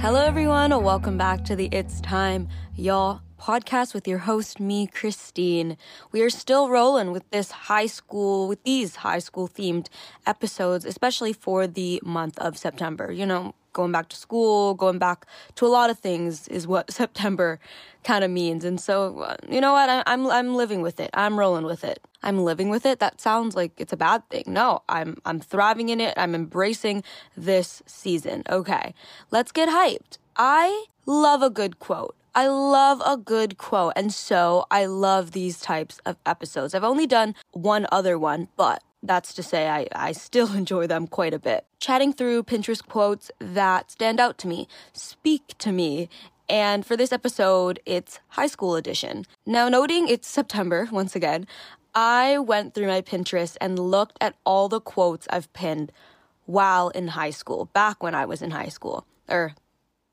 Hello, everyone. Welcome back to the It's Time, y'all podcast with your host, me, Kristine. We are still rolling with this high school, with these high school themed episodes, especially for the month of September. You know, going back to school, going back to a lot of things is what September kind of means. And so, uh, you know what? I, I'm I'm living with it. I'm rolling with it. I'm living with it. That sounds like it's a bad thing. No, I'm I'm thriving in it. I'm embracing this season. Okay. Let's get hyped. I love a good quote. I love a good quote. And so I love these types of episodes. I've only done one other one, but that's to say I, I still enjoy them quite a bit. Chatting through Pinterest quotes that stand out to me, speak to me, and for this episode, it's high school edition. Now, noting it's September once again, I went through my Pinterest and looked at all the quotes I've pinned while in high school, back when I was in high school, or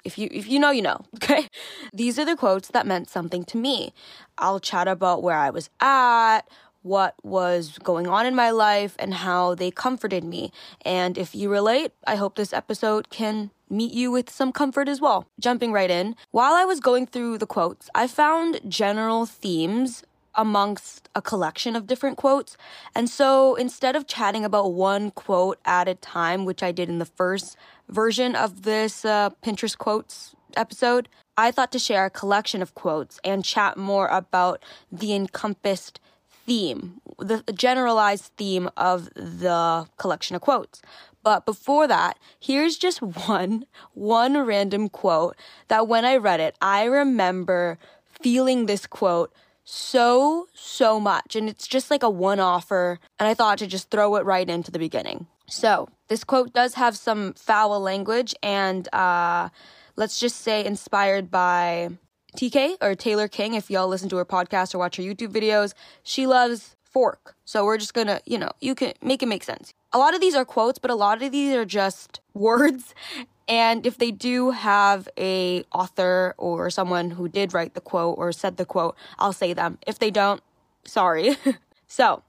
if you if you know, you know. Okay. These are the quotes that meant something to me. I'll chat about where I was at, what was going on in my life, and how they comforted me. And if you relate, I hope this episode can meet you with some comfort as well. Jumping right in, while I was going through the quotes, I found general themes amongst a collection of different quotes. And so instead of chatting about one quote at a time, which I did in the first version of this uh, Pinterest quotes episode, I thought to share a collection of quotes and chat more about the encompassed theme, the generalized theme of the collection of quotes. But before that, here's just one, one random quote that when I read it, I remember feeling this quote so, so much. And it's just like a one offer. And I thought to just throw it right into the beginning. So, this quote does have some foul language and uh, let's just say inspired by TK or Taylor King. If y'all listen to her podcast or watch her YouTube videos, she loves fork. So, we're just gonna, you know, you can make it make sense. A lot of these are quotes, but a lot of these are just words and if they do have a author or someone who did write the quote or said the quote, I'll say them. If they don't, sorry. so,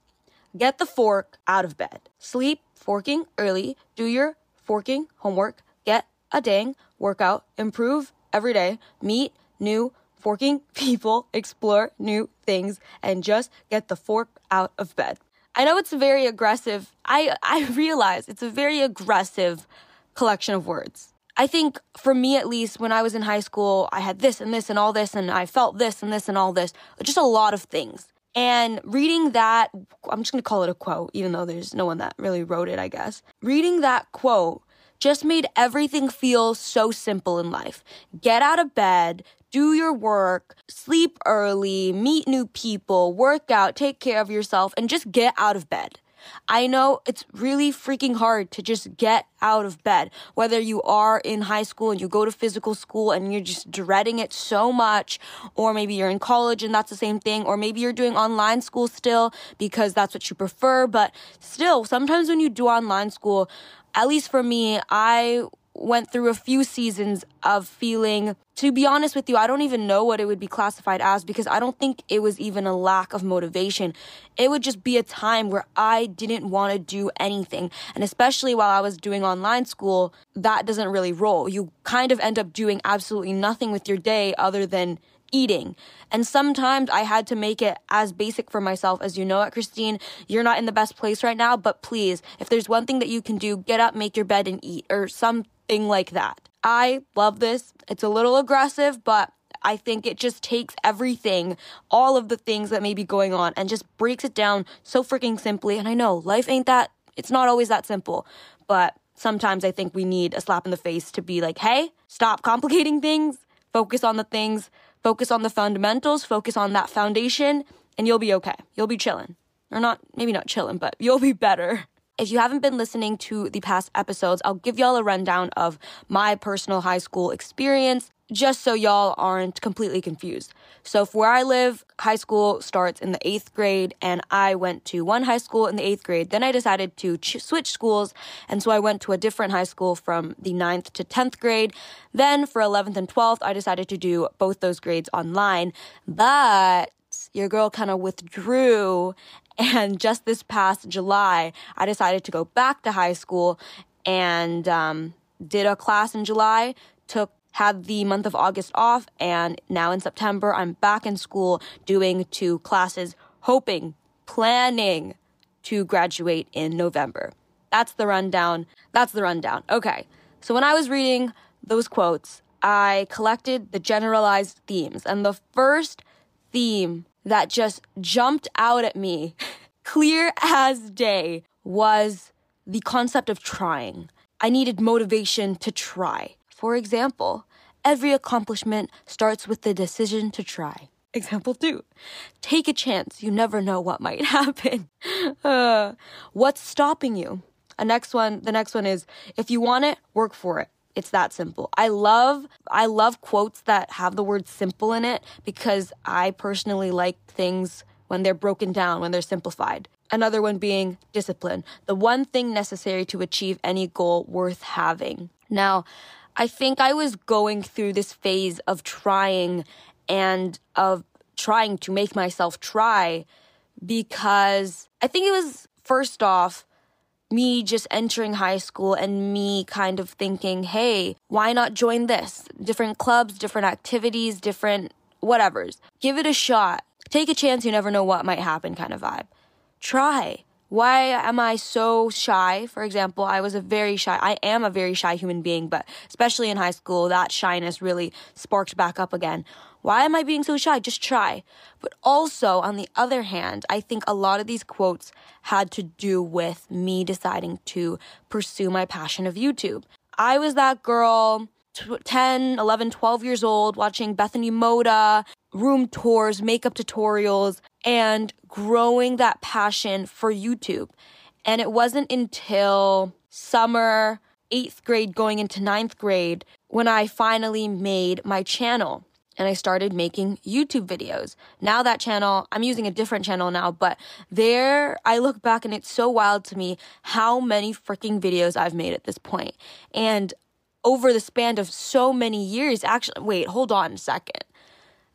get the fork out of bed. Sleep forking early. Do your forking homework. Get a dang workout. Improve every day. Meet new forking people. Explore new things and just get the fork out of bed. I know it's very aggressive. I I realize it's a very aggressive collection of words. I think for me at least, when I was in high school, I had this and this and all this, and I felt this and this and all this, just a lot of things. And reading that, I'm just gonna call it a quote, even though there's no one that really wrote it, I guess. Reading that quote just made everything feel so simple in life. Get out of bed, do your work, sleep early, meet new people, work out, take care of yourself, and just get out of bed. I know it's really freaking hard to just get out of bed. Whether you are in high school and you go to physical school and you're just dreading it so much, or maybe you're in college and that's the same thing, or maybe you're doing online school still because that's what you prefer. But still, sometimes when you do online school, at least for me, I went through a few seasons of feeling, to be honest with you, I don't even know what it would be classified as because I don't think it was even a lack of motivation. It would just be a time where I didn't want to do anything. And especially while I was doing online school, that doesn't really roll. You kind of end up doing absolutely nothing with your day other than eating. And sometimes I had to make it as basic for myself as you know it, Kristine. You're not in the best place right now, but please, if there's one thing that you can do, get up, make your bed and eat or something like that. I love this. It's a little aggressive, but I think it just takes everything, all of the things that may be going on, and just breaks it down so freaking simply. And I know life ain't that, it's not always that simple, but sometimes I think we need a slap in the face to be like, hey, stop complicating things, focus on the things Focus on the fundamentals, focus on that foundation, and you'll be okay. You'll be chilling. Or not, maybe not chilling, but you'll be better. If you haven't been listening to the past episodes, I'll give y'all a rundown of my personal high school experience just so y'all aren't completely confused. So, for where I live, high school starts in the eighth grade, and I went to one high school in the eighth grade. Then I decided to ch- switch schools, and so I went to a different high school from the ninth to 10th grade. Then, for 11th and 12th, I decided to do both those grades online. But your girl kind of withdrew and just this past July, I decided to go back to high school and um, did a class in July, took had the month of August off, and now in September, I'm back in school doing two classes, hoping, planning to graduate in November. That's the rundown. That's the rundown. Okay. So when I was reading those quotes, I collected the generalized themes. And the first theme that just jumped out at me, clear as day, was the concept of trying. I needed motivation to try. For example, every accomplishment starts with the decision to try. Example two, take a chance. You never know what might happen. Uh, what's stopping you? A next one, the next one is if you want it, work for it. It's that simple. I love I love quotes that have the word simple in it because I personally like things when they're broken down, when they're simplified. Another one being discipline, the one thing necessary to achieve any goal worth having. Now, I think I was going through this phase of trying and of trying to make myself try because I think it was first off me just entering high school and me kind of thinking, hey, why not join this? Different clubs, different activities, different whatevers. Give it a shot. Take a chance, you never know what might happen kind of vibe. Try. Why am I so shy? For example, I was a very shy, I am a very shy human being, but especially in high school, that shyness really sparked back up again. Why am I being so shy? Just try. But also, on the other hand, I think a lot of these quotes had to do with me deciding to pursue my passion of YouTube. I was that girl 10, 11, 12 years old watching Bethany Mota, room tours, makeup tutorials, and growing that passion for YouTube. And it wasn't until summer, eighth grade, going into ninth grade, when I finally made my channel and I started making YouTube videos. Now that channel, I'm using a different channel now, but there I look back and it's so wild to me how many freaking videos I've made at this point. And over the span of so many years, actually, wait, hold on a second.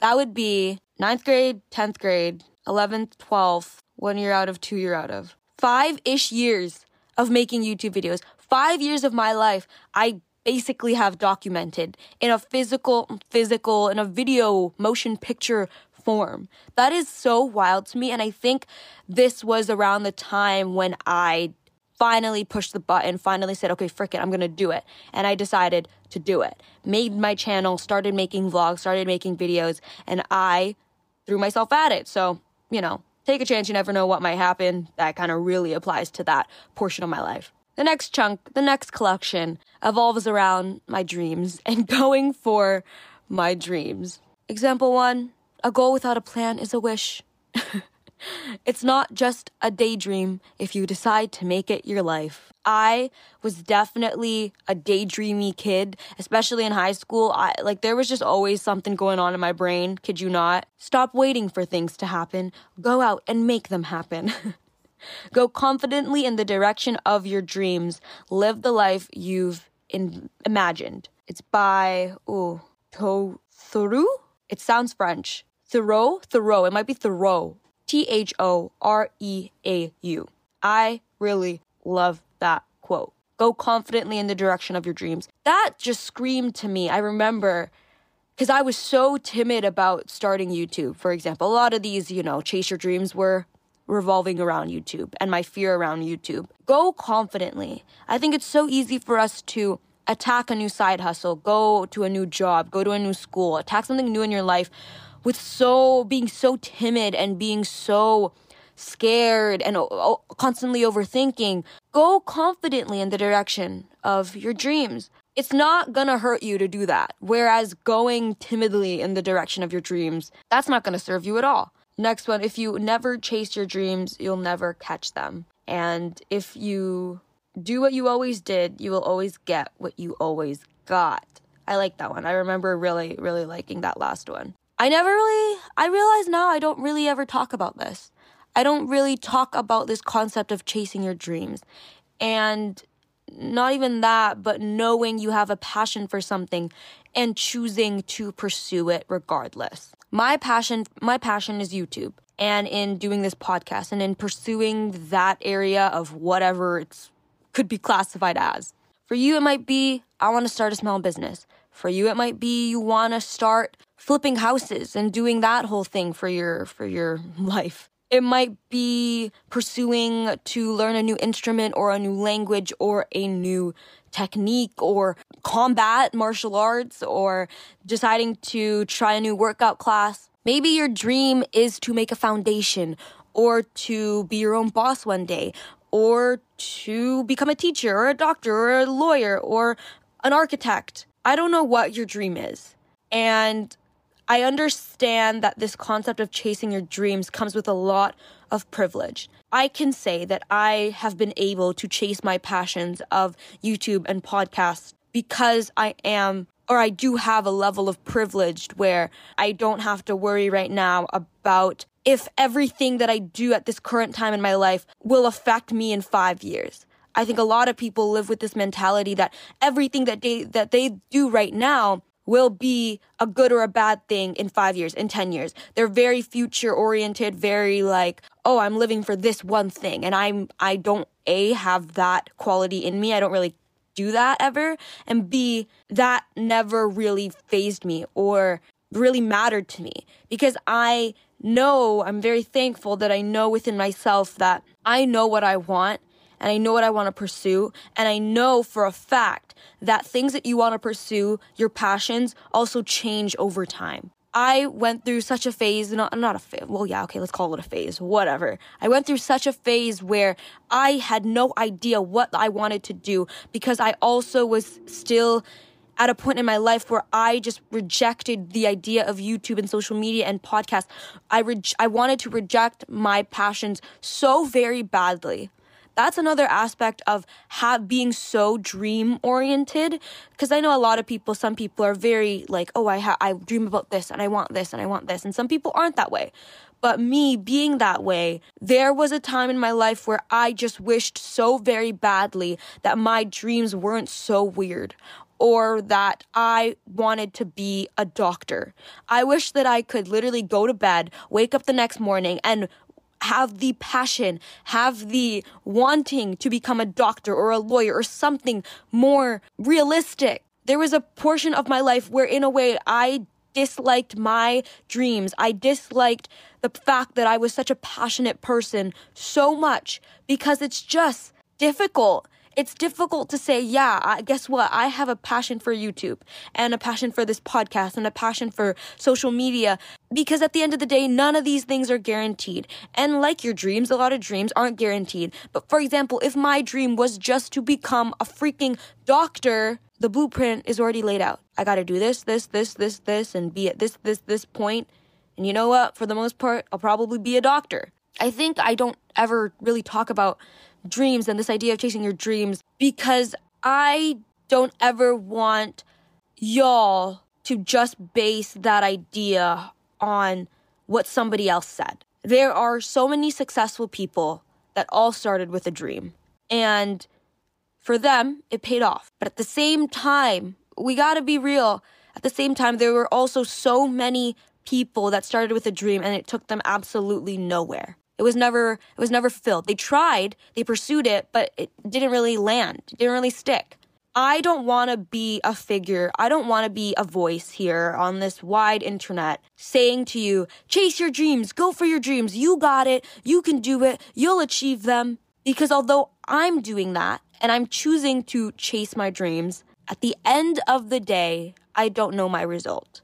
That would be ninth grade, 10th grade, 11th, 12th, one year out of, two year out of. Five ish years of making YouTube videos. Five years of my life, I basically have documented in a physical, physical, in a video motion picture form. That is so wild to me. And I think this was around the time when I finally pushed the button, finally said, okay, frick it, I'm gonna do it. And I decided to do it. Made my channel, started making vlogs, started making videos, and I threw myself at it. So, you know, take a chance, you never know what might happen. That kind of really applies to that portion of my life. The next chunk, the next collection evolves around my dreams and going for my dreams. Example one a goal without a plan is a wish. It's not just a daydream if you decide to make it your life. I was definitely a daydreamy kid, especially in high school. I like there was just always something going on in my brain, kid you not. Stop waiting for things to happen. Go out and make them happen. Go confidently in the direction of your dreams. Live the life you've in, imagined. It's by, oh, Thoreau? It sounds French. Thoreau? Thoreau. It might be Thoreau. T H O R E A U. I really love that quote. Go confidently in the direction of your dreams. That just screamed to me. I remember because I was so timid about starting YouTube, for example. A lot of these, you know, chase your dreams were revolving around YouTube and my fear around YouTube. Go confidently. I think it's so easy for us to attack a new side hustle, go to a new job, go to a new school, attack something new in your life with so being so timid and being so scared and constantly overthinking. Go confidently in the direction of your dreams. It's not gonna hurt you to do that. Whereas going timidly in the direction of your dreams, that's not gonna serve you at all. Next one, if you never chase your dreams, you'll never catch them. And if you do what you always did, you will always get what you always got. I like that one. I remember really, really liking that last one. I never really, I realize now I don't really ever talk about this. I don't really talk about this concept of chasing your dreams. And not even that, but knowing you have a passion for something and choosing to pursue it regardless. My passion, my passion is YouTube. And in doing this podcast and in pursuing that area of whatever it could be classified as. For you, it might be, I want to start a small business. For you, it might be you want to start flipping houses and doing that whole thing for your, for your life. It might be pursuing to learn a new instrument or a new language or a new technique or combat martial arts or deciding to try a new workout class. Maybe your dream is to make a foundation or to be your own boss one day or to become a teacher or a doctor or a lawyer or an architect. I don't know what your dream is. And I understand that this concept of chasing your dreams comes with a lot of privilege. I can say that I have been able to chase my passions of YouTube and podcasts because I am or I do have a level of privilege where I don't have to worry right now about if everything that I do at this current time in my life will affect me in 5 years. I think a lot of people live with this mentality that everything that they that they do right now will be a good or a bad thing in 5 years, in 10 years. They're very future oriented, very like, "Oh, I'm living for this one thing." And I'm I don't a have that quality in me. I don't really do that ever. And B, that never really phased me or really mattered to me because I know, I'm very thankful that I know within myself that I know what I want and I know what I want to pursue. And I know for a fact that things that you want to pursue, your passions, also change over time. I went through such a phase, not, not a phase, well, yeah, okay, let's call it a phase, whatever. I went through such a phase where I had no idea what I wanted to do because I also was still at a point in my life where I just rejected the idea of YouTube and social media and podcasts. I re- I wanted to reject my passions so very badly that's another aspect of have being so dream oriented because i know a lot of people some people are very like oh i ha- i dream about this and i want this and i want this and some people aren't that way but me being that way, there was a time in my life where I just wished so very badly that my dreams weren't so weird or that I wanted to be a doctor. I wish that I could literally go to bed, wake up the next morning, and have the passion, have the wanting to become a doctor or a lawyer or something more realistic. There was a portion of my life where, in a way, I disliked my dreams. I disliked the fact that I was such a passionate person so much because it's just difficult it's difficult to say, yeah, I, guess what? I have a passion for YouTube and a passion for this podcast and a passion for social media because at the end of the day, none of these things are guaranteed. And like your dreams, a lot of dreams aren't guaranteed. But for example, if my dream was just to become a freaking doctor, the blueprint is already laid out. I gotta do this, this, this, this, this, and be at this, this, this point. And you know what? For the most part, I'll probably be a doctor. I think I don't ever really talk about dreams and this idea of chasing your dreams because I don't ever want y'all to just base that idea on what somebody else said. There are so many successful people that all started with a dream. And for them, it paid off. But at the same time, we gotta be real. At the same time, there were also so many people that started with a dream and it took them absolutely nowhere. It was never it was never fulfilled. They tried, they pursued it, but it didn't really land. It didn't really stick. I don't want to be a figure. I don't want to be a voice here on this wide internet saying to you, chase your dreams, go for your dreams. You got it. You can do it. You'll achieve them. Because although I'm doing that and I'm choosing to chase my dreams, at the end of the day, I don't know my result.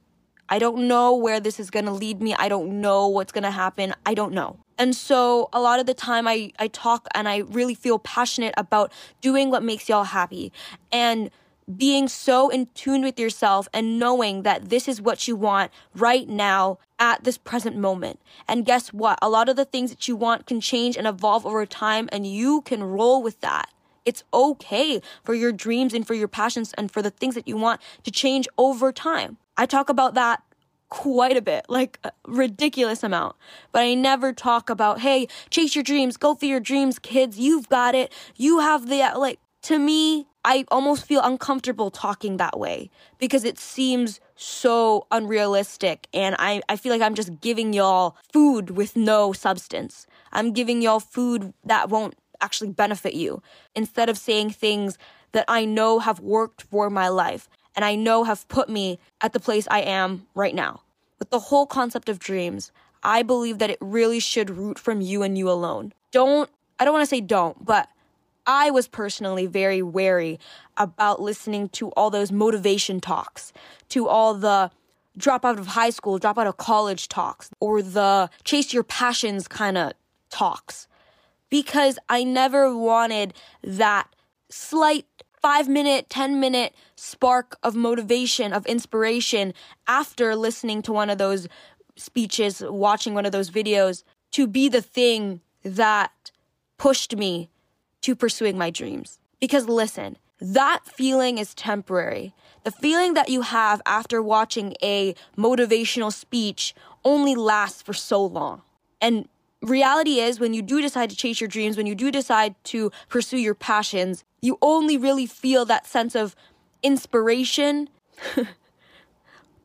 I don't know where this is going to lead me. I don't know what's going to happen. I don't know. And so a lot of the time I, I talk and I really feel passionate about doing what makes y'all happy and being so in tune with yourself and knowing that this is what you want right now at this present moment. And guess what? A lot of the things that you want can change and evolve over time and you can roll with that. It's okay for your dreams and for your passions and for the things that you want to change over time. I talk about that quite a bit, like a ridiculous amount. But I never talk about, hey, chase your dreams, go for your dreams, kids. You've got it. You have the, uh, like, to me, I almost feel uncomfortable talking that way because it seems so unrealistic. And I, I feel like I'm just giving y'all food with no substance. I'm giving y'all food that won't actually benefit you instead of saying things that I know have worked for my life and I know have put me at the place I am right now. With the whole concept of dreams, I believe that it really should root from you and you alone. Don't, I don't want to say don't, but I was personally very wary about listening to all those motivation talks, to all the drop out of high school, drop out of college talks, or the chase your passions kind of talks. Because I never wanted that slight five minute, 10 minute spark of motivation, of inspiration after listening to one of those speeches, watching one of those videos to be the thing that pushed me to pursuing my dreams. Because listen, that feeling is temporary. The feeling that you have after watching a motivational speech only lasts for so long. And reality is, when you do decide to chase your dreams, when you do decide to pursue your passions, you only really feel that sense of inspiration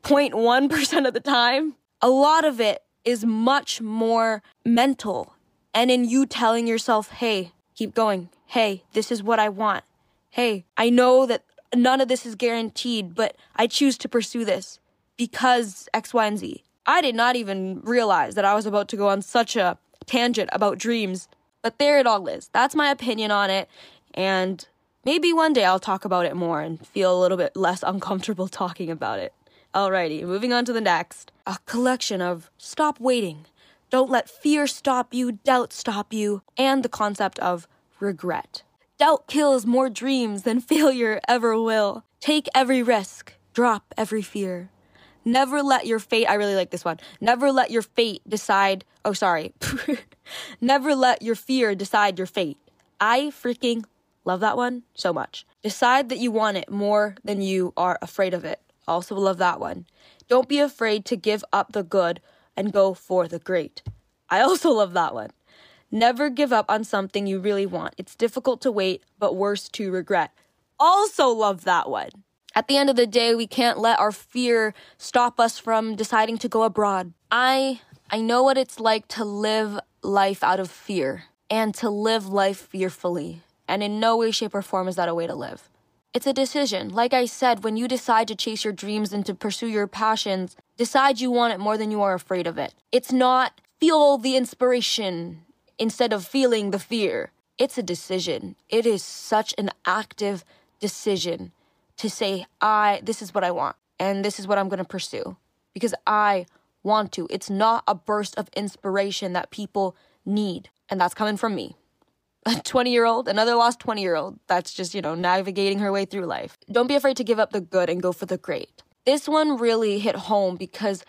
0.1% of the time. A lot of it is much more mental and in you telling yourself, hey, keep going. Hey, this is what I want. Hey, I know that none of this is guaranteed, but I choose to pursue this because X, Y, and Z. I did not even realize that I was about to go on such a tangent about dreams, but there it all is. That's my opinion on it, and maybe one day I'll talk about it more and feel a little bit less uncomfortable talking about it. Alrighty, moving on to the next. A collection of stop waiting, don't let fear stop you, doubt stop you, and the concept of regret. Doubt kills more dreams than failure ever will. Take every risk, drop every fear. Never let your fate, I really like this one. Never let your fate decide, oh, sorry. Never let your fear decide your fate. I freaking love that one so much. Decide that you want it more than you are afraid of it. Also love that one. Don't be afraid to give up the good and go for the great. I also love that one. Never give up on something you really want. It's difficult to wait, but worse to regret. Also love that one. At the end of the day, we can't let our fear stop us from deciding to go abroad. I I know what it's like to live life out of fear and to live life fearfully. And in no way shape or form is that a way to live. It's a decision. Like I said, when you decide to chase your dreams and to pursue your passions, decide you want it more than you are afraid of it. It's not feel the inspiration instead of feeling the fear. It's a decision. It is such an active decision to say, I, this is what I want, and this is what I'm going to pursue because I want to. It's not a burst of inspiration that people need, and that's coming from me. A 20 year old, another lost 20 year old that's just, you know, navigating her way through life. Don't be afraid to give up the good and go for the great. This one really hit home because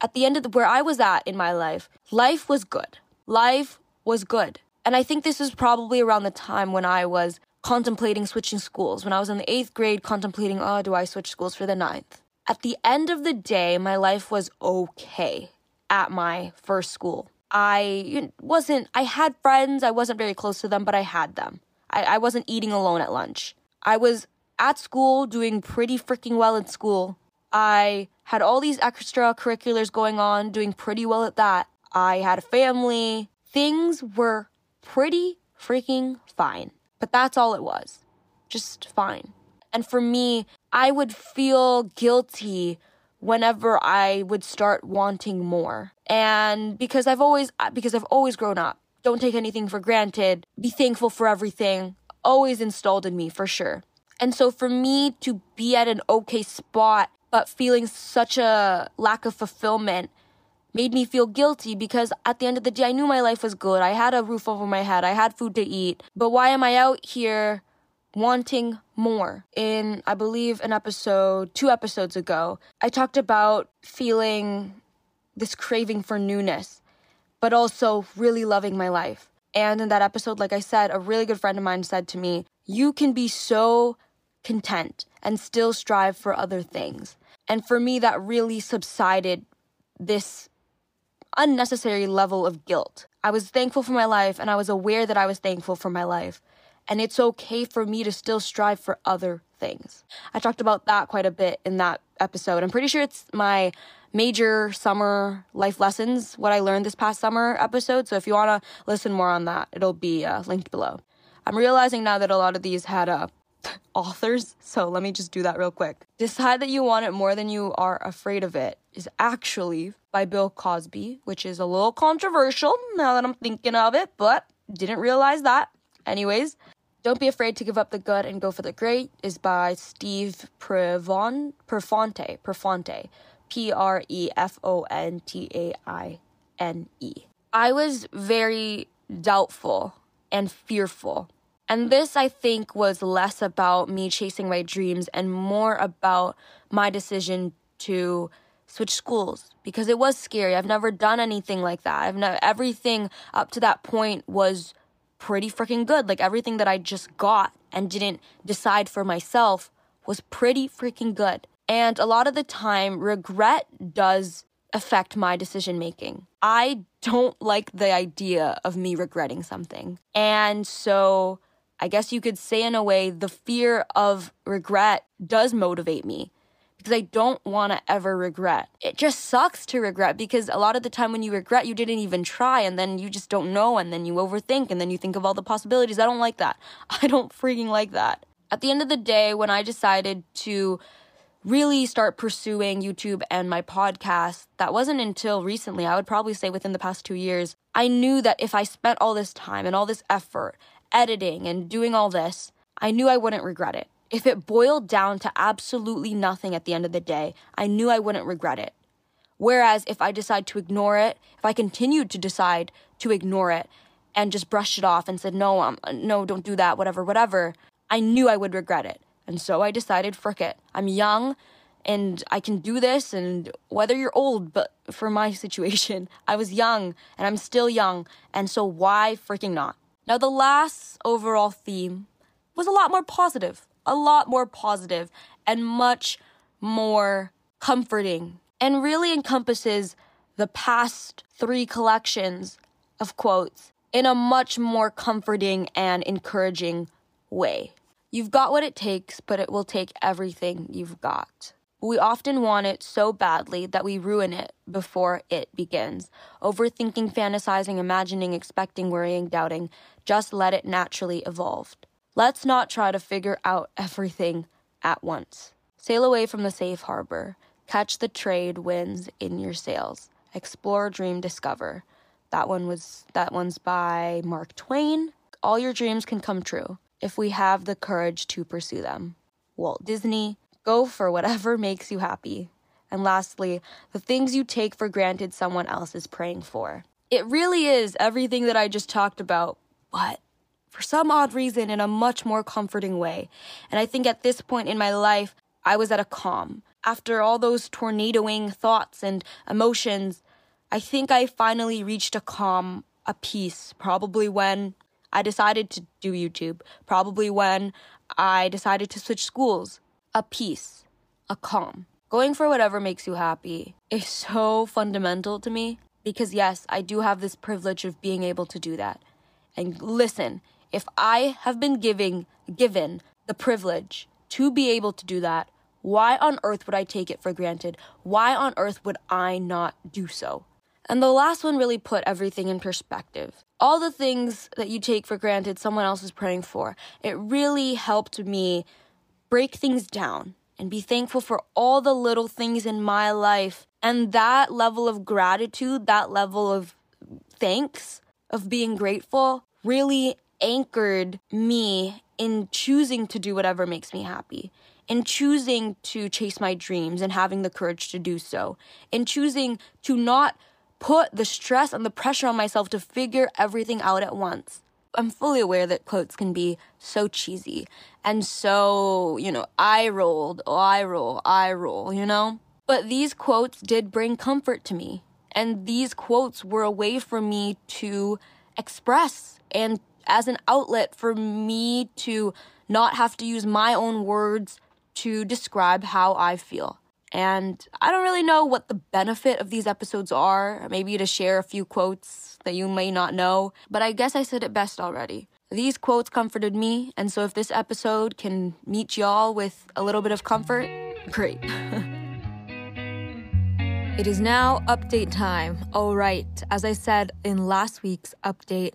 at the end of the, where I was at in my life, life was good. Life was good. And I think this was probably around the time when I was contemplating switching schools, when I was in the eighth grade contemplating, oh, do I switch schools for the ninth? At the end of the day, my life was okay at my first school. I wasn't, I had friends, I wasn't very close to them, but I had them. I, I wasn't eating alone at lunch. I was at school doing pretty freaking well in school. I had all these extracurriculars going on, doing pretty well at that. I had a family, things were pretty freaking fine. But that's all it was. Just fine. And for me, I would feel guilty whenever I would start wanting more. And because I've always because I've always grown up, don't take anything for granted, be thankful for everything, always installed in me for sure. And so for me to be at an okay spot but feeling such a lack of fulfillment made me feel guilty because at the end of the day, I knew my life was good. I had a roof over my head. I had food to eat. But why am I out here wanting more? In, I believe, an episode, two episodes ago, I talked about feeling this craving for newness, but also really loving my life. And in that episode, like I said, a really good friend of mine said to me, You can be so content and still strive for other things. And for me, that really subsided this unnecessary level of guilt. I was thankful for my life and I was aware that I was thankful for my life. And it's okay for me to still strive for other things. I talked about that quite a bit in that episode. I'm pretty sure it's my major summer life lessons, what I learned this past summer episode. So if you want to listen more on that, it'll be uh, linked below. I'm realizing now that a lot of these had uh, authors, so let me just do that real quick. Decide that you want it more than you are afraid of it is actually by Bill Cosby, which is a little controversial now that I'm thinking of it, but didn't realize that. Anyways, Don't Be Afraid to Give Up the Good and Go for the Great is by Steve Prevon, Prefonte, Prefonte, P R E F O N T A I N E. I was very doubtful and fearful. And this, I think, was less about me chasing my dreams and more about my decision to switch schools because it was scary. I've never done anything like that. I've never, everything up to that point was pretty freaking good. Like everything that I just got and didn't decide for myself was pretty freaking good. And a lot of the time, regret does affect my decision making. I don't like the idea of me regretting something. And so I guess you could say, in a way, the fear of regret does motivate me because I don't want to ever regret. It just sucks to regret because a lot of the time when you regret, you didn't even try and then you just don't know and then you overthink and then you think of all the possibilities. I don't like that. I don't freaking like that. At the end of the day, when I decided to really start pursuing YouTube and my podcast, that wasn't until recently, I would probably say within the past two years. I knew that if I spent all this time and all this effort editing and doing all this, I knew I wouldn't regret it. If it boiled down to absolutely nothing at the end of the day, I knew I wouldn't regret it. Whereas if I decide to ignore it, if I continued to decide to ignore it and just brushed it off and said, no, um, no, don't do that, whatever, whatever, I knew I would regret it. And so I decided, frick it. I'm young and I can do this. And whether you're old, but for my situation, I was young and I'm still young. And so why freaking not? Now, the last overall theme was a lot more positive, a lot more positive and much more comforting and really encompasses the past three collections of quotes in a much more comforting and encouraging way. You've got what it takes, but it will take everything you've got. We often want it so badly that we ruin it before it begins. Overthinking, fantasizing, imagining, expecting, worrying, doubting. Just let it naturally evolve. Let's not try to figure out everything at once. Sail away from the safe harbor. Catch the trade winds in your sails. Explore, dream, discover. That one was that one's by Mark Twain. All your dreams can come true if we have the courage to pursue them. Walt Disney, go for whatever makes you happy. And lastly, the things you take for granted someone else is praying for. It really is everything that I just talked about, but for some odd reason in a much more comforting way. And I think at this point in my life, I was at a calm. After all those tornadoing thoughts and emotions, I think I finally reached a calm, a peace, probably when I decided to do YouTube, probably when I decided to switch schools. A peace, a calm. Going for whatever makes you happy is so fundamental to me because, yes, I do have this privilege of being able to do that. And listen, if I have been giving given the privilege to be able to do that, why on earth would I take it for granted? Why on earth would I not do so? And the last one really put everything in perspective. All the things that you take for granted someone else is praying for. It really helped me break things down and be thankful for all the little things in my life. And that level of gratitude, that level of thanks, of being grateful, really anchored me in choosing to do whatever makes me happy in choosing to chase my dreams and having the courage to do so, in choosing to not put the stress and the pressure on myself to figure everything out at once. I'm fully aware that quotes can be so cheesy and so, you know, I rolled, oh, I roll, I roll, you know? But these quotes did bring comfort to me. And these quotes were a way for me to express and as an outlet for me to not have to use my own words to describe how I feel. And I don't really know what the benefit of these episodes are, maybe to share a few quotes that you may not know, but I guess I said it best already. These quotes comforted me, and so if this episode can meet y'all with a little bit of comfort, great. it is now update time. All right, as I said in last week's update,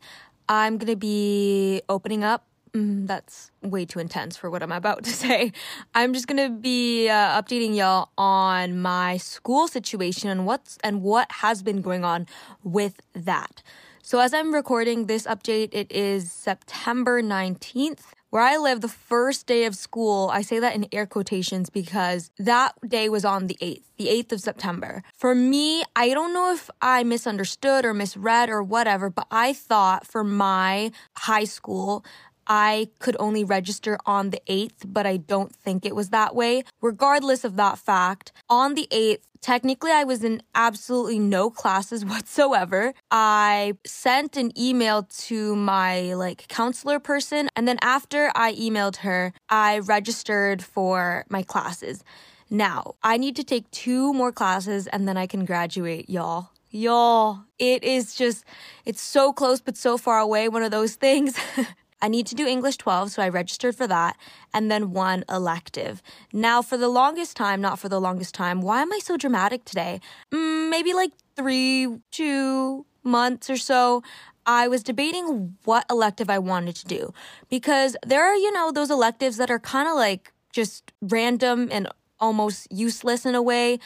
I'm gonna be opening up mm, that's way too intense for what I'm about to say. I'm just gonna be uh, updating y'all on my school situation and what's and what has been going on with that. So as I'm recording this update, it is September 19th. Where I live, the first day of school, I say that in air quotations because that day was on the 8th, the 8th of September. For me, I don't know if I misunderstood or misread or whatever, but I thought for my high school, I could only register on the 8th, but I don't think it was that way. Regardless of that fact, on the 8th, technically I was in absolutely no classes whatsoever. I sent an email to my like counselor person, and then after I emailed her, I registered for my classes. Now, I need to take two more classes and then I can graduate, y'all. Y'all, it is just, it's so close but so far away, one of those things. I need to do English 12, so I registered for that, and then one elective. Now, for the longest time, not for the longest time, why am I so dramatic today? Mm, maybe like three, two months or so, I was debating what elective I wanted to do because there are, you know, those electives that are kind of like just random and almost useless in a way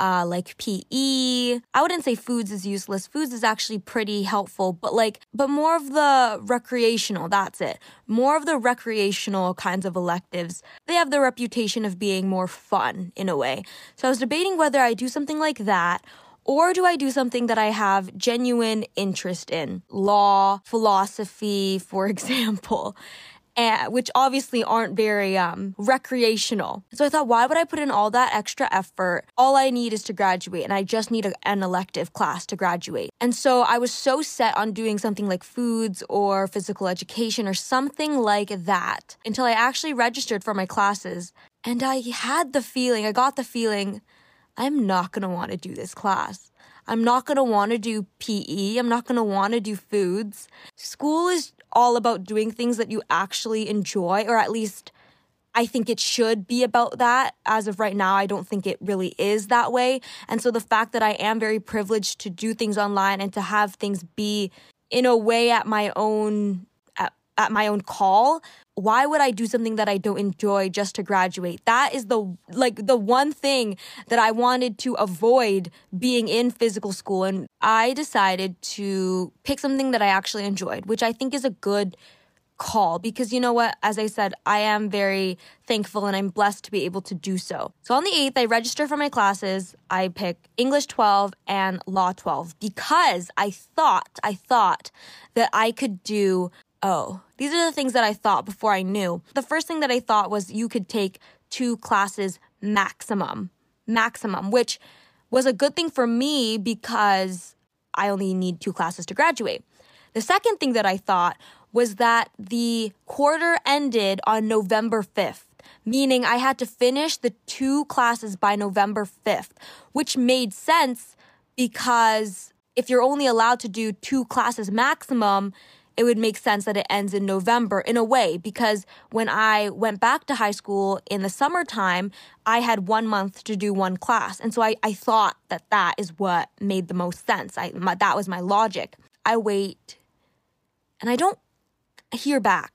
uh, like PE. I wouldn't say foods is useless. Foods is actually pretty helpful, but like, but more of the recreational, that's it. More of the recreational kinds of electives. They have the reputation of being more fun in a way. So I was debating whether I do something like that or do I do something that I have genuine interest in? Law, philosophy, for example and, which obviously aren't very um, recreational. So I thought, why would I put in all that extra effort? All I need is to graduate, and I just need a, an elective class to graduate. And so I was so set on doing something like foods or physical education or something like that until I actually registered for my classes. And I had the feeling, I got the feeling, I'm not gonna wanna do this class. I'm not going to want to do PE. I'm not going to want to do foods. School is all about doing things that you actually enjoy, or at least I think it should be about that. As of right now, I don't think it really is that way. And so the fact that I am very privileged to do things online and to have things be in a way at my own at my own call why would i do something that i don't enjoy just to graduate? That is the like the one thing that i wanted to avoid being in physical school and i decided to pick something that i actually enjoyed which i think is a good call because you know what? As i said i am very thankful and i'm blessed to be able to do so. So on the 8th i register for my classes. I pick english 12 and law 12 because i thought i thought that i could do oh, these are the things that I thought before I knew. The first thing that I thought was you could take two classes maximum, maximum, which was a good thing for me because I only need two classes to graduate. The second thing that I thought was that the quarter ended on November 5th, meaning I had to finish the two classes by November 5th, which made sense because if you're only allowed to do two classes maximum, it would make sense that it ends in November in a way because when I went back to high school in the summertime, I had one month to do one class. And so I, I thought that that is what made the most sense. I, my, that was my logic. I wait and I don't hear back.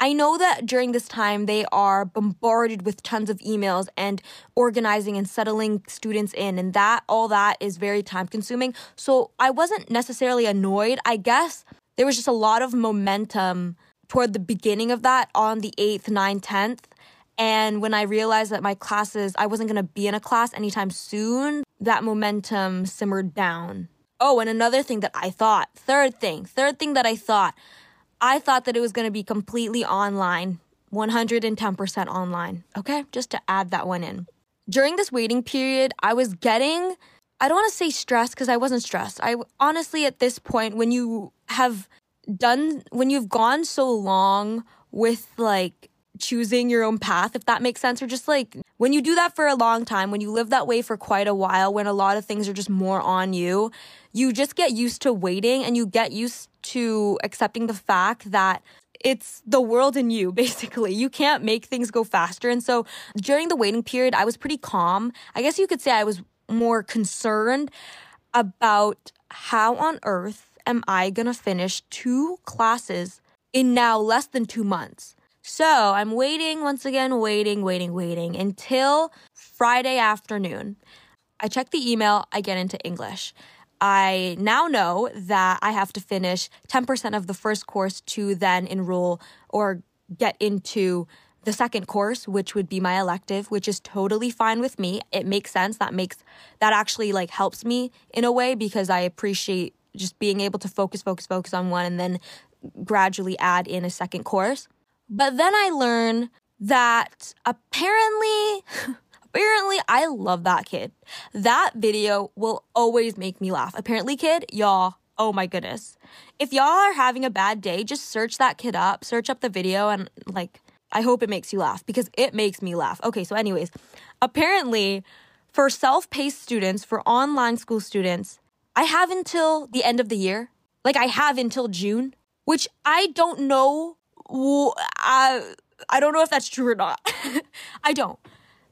I know that during this time they are bombarded with tons of emails and organizing and settling students in and that all that is very time consuming. So I wasn't necessarily annoyed. I guess there was just a lot of momentum toward the beginning of that on the 8th, 9th, 10th. And when I realized that my classes, I wasn't going to be in a class anytime soon, that momentum simmered down. Oh, and another thing that I thought, third thing, third thing that I thought, I thought that it was going to be completely online, 110% online. Okay, just to add that one in. During this waiting period, I was getting I don't want to say stressed because I wasn't stressed. I honestly, at this point, when you have done, when you've gone so long with like choosing your own path, if that makes sense, or just like when you do that for a long time, when you live that way for quite a while, when a lot of things are just more on you, you just get used to waiting and you get used to accepting the fact that it's the world in you, basically. You can't make things go faster. And so during the waiting period, I was pretty calm. I guess you could say I was more concerned about how on earth am I going to finish two classes in now less than two months. So I'm waiting, once again, waiting, waiting, waiting until Friday afternoon. I check the email, I get into English. I now know that I have to finish 10% of the first course to then enroll or get into the second course, which would be my elective, which is totally fine with me. It makes sense. That makes that actually like helps me in a way because I appreciate just being able to focus, focus, focus on one and then gradually add in a second course. But then I learn that apparently apparently I love that kid. That video will always make me laugh. Apparently, kid, y'all, oh my goodness. If y'all are having a bad day, just search that kid up, search up the video and like I hope it makes you laugh because it makes me laugh. Okay, so, anyways, apparently, for self paced students, for online school students, I have until the end of the year. Like, I have until June, which I don't know. I, I don't know if that's true or not. I don't.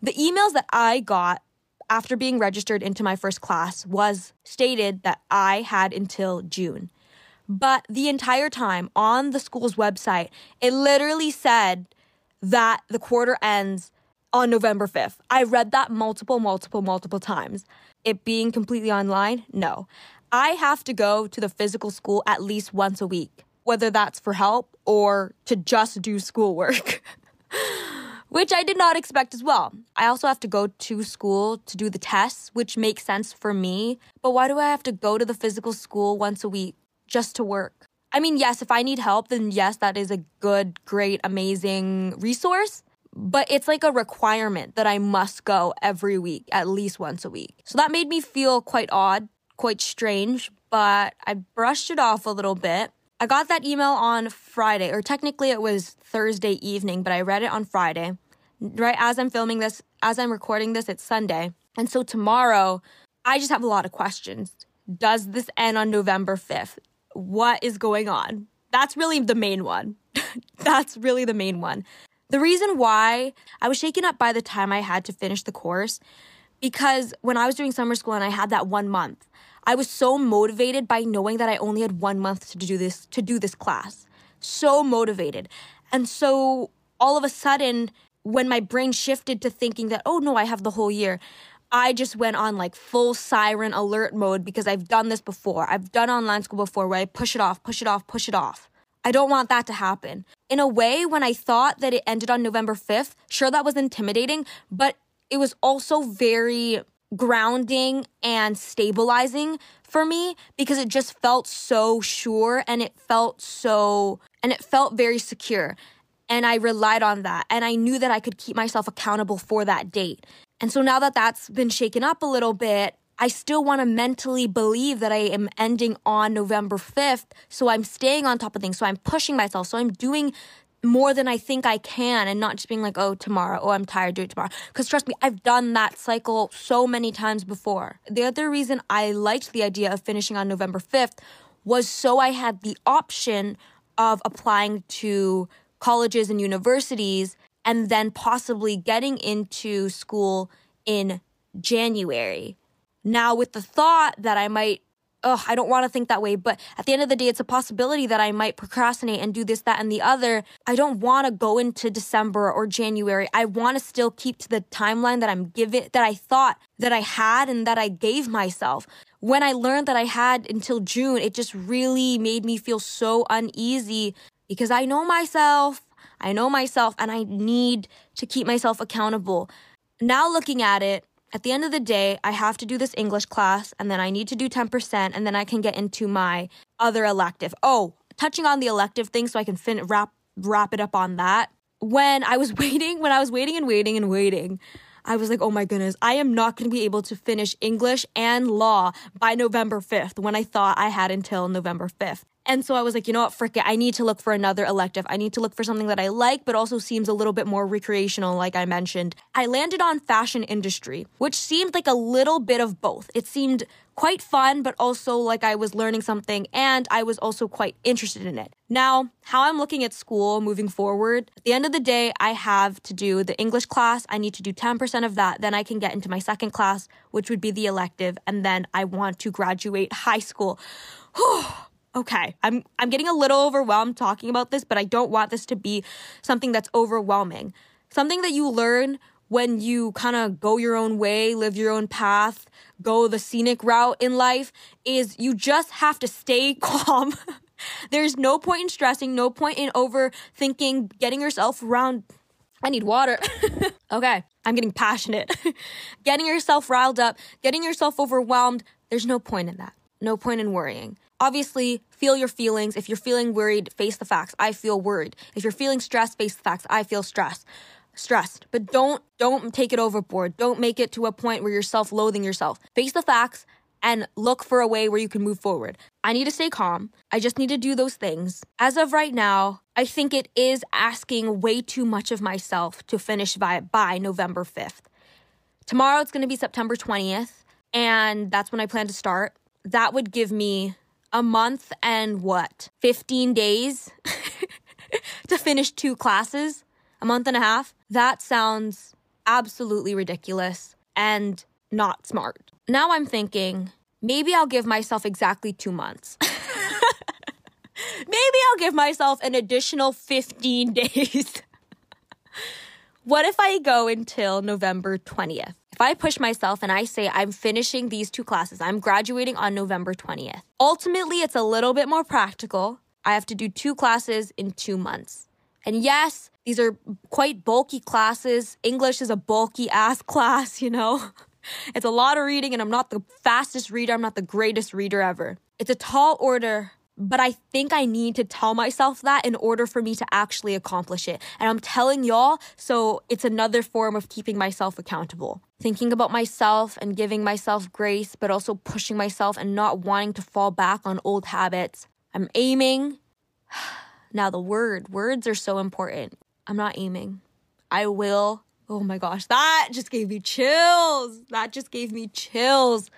The emails that I got after being registered into my first class was stated that I had until June. But the entire time on the school's website, it literally said that the quarter ends on November 5th. I read that multiple, multiple, multiple times. It being completely online, no. I have to go to the physical school at least once a week, whether that's for help or to just do schoolwork, which I did not expect as well. I also have to go to school to do the tests, which makes sense for me. But why do I have to go to the physical school once a week just to work? I mean, yes, if I need help, then yes, that is a good, great, amazing resource. But it's like a requirement that I must go every week, at least once a week. So that made me feel quite odd, quite strange, but I brushed it off a little bit. I got that email on Friday, or technically it was Thursday evening, but I read it on Friday. Right as I'm filming this, as I'm recording this, it's Sunday. And so tomorrow, I just have a lot of questions. Does this end on November 5th? What is going on. That's really the main one. That's really the main one. The reason why I was shaken up by the time I had to finish the course because when I was doing summer school and I had that 1 month, I was so motivated by knowing that I only had 1 month to do this to do this class. So motivated. And so all of a sudden when my brain shifted to thinking that oh no, I have the whole year, I just went on like full siren alert mode because I've done this before. I've done online school before where I push it off, push it off, push it off. I don't want that to happen. In a way, when I thought that it ended on November 5th, sure, that was intimidating, but it was also very grounding and stabilizing for me because it just felt so sure and it felt so, and it felt very secure. And I relied on that. And I knew that I could keep myself accountable for that date. And so now that that's been shaken up a little bit, I still want to mentally believe that I am ending on November 5th. So I'm staying on top of things. So I'm pushing myself. So I'm doing more than I think I can and not just being like, oh, tomorrow, oh, I'm tired, do it tomorrow. Because trust me, I've done that cycle so many times before. The other reason I liked the idea of finishing on November 5th was so I had the option of applying to colleges and universities and then possibly getting into school in January. Now, with the thought that I might, oh, I don't want to think that way, but at the end of the day, it's a possibility that I might procrastinate and do this, that, and the other. I don't want to go into December or January. I want to still keep to the timeline that I'm given, that I thought that I had and that I gave myself. When I learned that I had until June, it just really made me feel so uneasy because I know myself. I know myself and I need to keep myself accountable. Now, looking at it, at the end of the day, I have to do this English class and then I need to do 10% and then I can get into my other elective. Oh, touching on the elective thing so I can fin- wrap wrap it up on that. When I was waiting, when I was waiting and waiting and waiting, I was like, oh my goodness, I am not going to be able to finish English and law by November 5th when I thought I had until November 5th. And so I was like, you know what, frick it. I need to look for another elective. I need to look for something that I like, but also seems a little bit more recreational, like I mentioned. I landed on fashion industry, which seemed like a little bit of both. It seemed quite fun, but also like I was learning something and I was also quite interested in it. Now, how I'm looking at school moving forward, at the end of the day, I have to do the English class. I need to do 10% of that. Then I can get into my second class, which would be the elective. And then I want to graduate high school. Okay, I'm I'm getting a little overwhelmed talking about this, but I don't want this to be something that's overwhelming. Something that you learn when you kind of go your own way, live your own path, go the scenic route in life is you just have to stay calm. There's no point in stressing, no point in overthinking, getting yourself around I need water. okay, I'm getting passionate. getting yourself riled up, getting yourself overwhelmed, there's no point in that. No point in worrying. Obviously, feel your feelings. If you're feeling worried, face the facts. I feel worried. If you're feeling stressed, face the facts. I feel stressed. Stressed. But don't don't take it overboard. Don't make it to a point where you're self-loathing yourself. Face the facts and look for a way where you can move forward. I need to stay calm. I just need to do those things. As of right now, I think it is asking way too much of myself to finish by, by November 5th. Tomorrow it's going to be September 20th, and that's when I plan to start. That would give me a month and what, 15 days to finish two classes, a month and a half. That sounds absolutely ridiculous and not smart. Now I'm thinking maybe I'll give myself exactly two months. maybe I'll give myself an additional 15 days. what if I go until November 20th? If I push myself and I say I'm finishing these two classes, I'm graduating on November 20th. Ultimately, it's a little bit more practical. I have to do two classes in two months. And yes, these are quite bulky classes. English is a bulky ass class, you know? It's a lot of reading, and I'm not the fastest reader. I'm not the greatest reader ever. It's a tall order, but I think I need to tell myself that in order for me to actually accomplish it. And I'm telling y'all, so it's another form of keeping myself accountable. Thinking about myself and giving myself grace, but also pushing myself and not wanting to fall back on old habits. I'm aiming. Now, the word, words are so important. I'm not aiming. I will. Oh my gosh, that just gave me chills. That just gave me chills.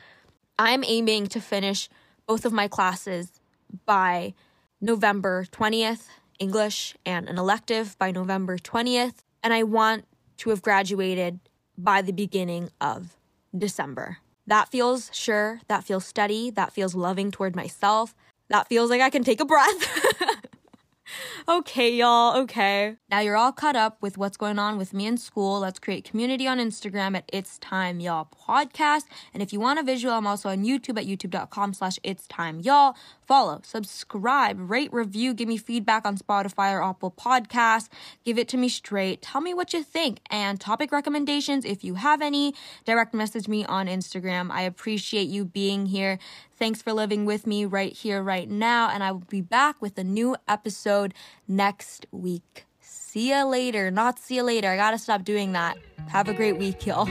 I'm aiming to finish both of my classes by November 20th, English and an elective by November 20th. And I want to have graduated by the beginning of December. That feels sure, that feels steady, that feels loving toward myself, that feels like I can take a breath. okay, y'all, okay. Now you're all caught up with what's going on with me in school. Let's create community on Instagram at It's Time Y'all Podcast. And if you want a visual, I'm also on YouTube at youtube.com slash It's Time Y'all. Follow, subscribe, rate, review, give me feedback on Spotify or Apple Podcasts. Give it to me straight. Tell me what you think and topic recommendations if you have any. Direct message me on Instagram. I appreciate you being here. Thanks for living with me right here, right now. And I will be back with a new episode next week. See ya later. Not see ya later. I gotta stop doing that. Have a great week, y'all.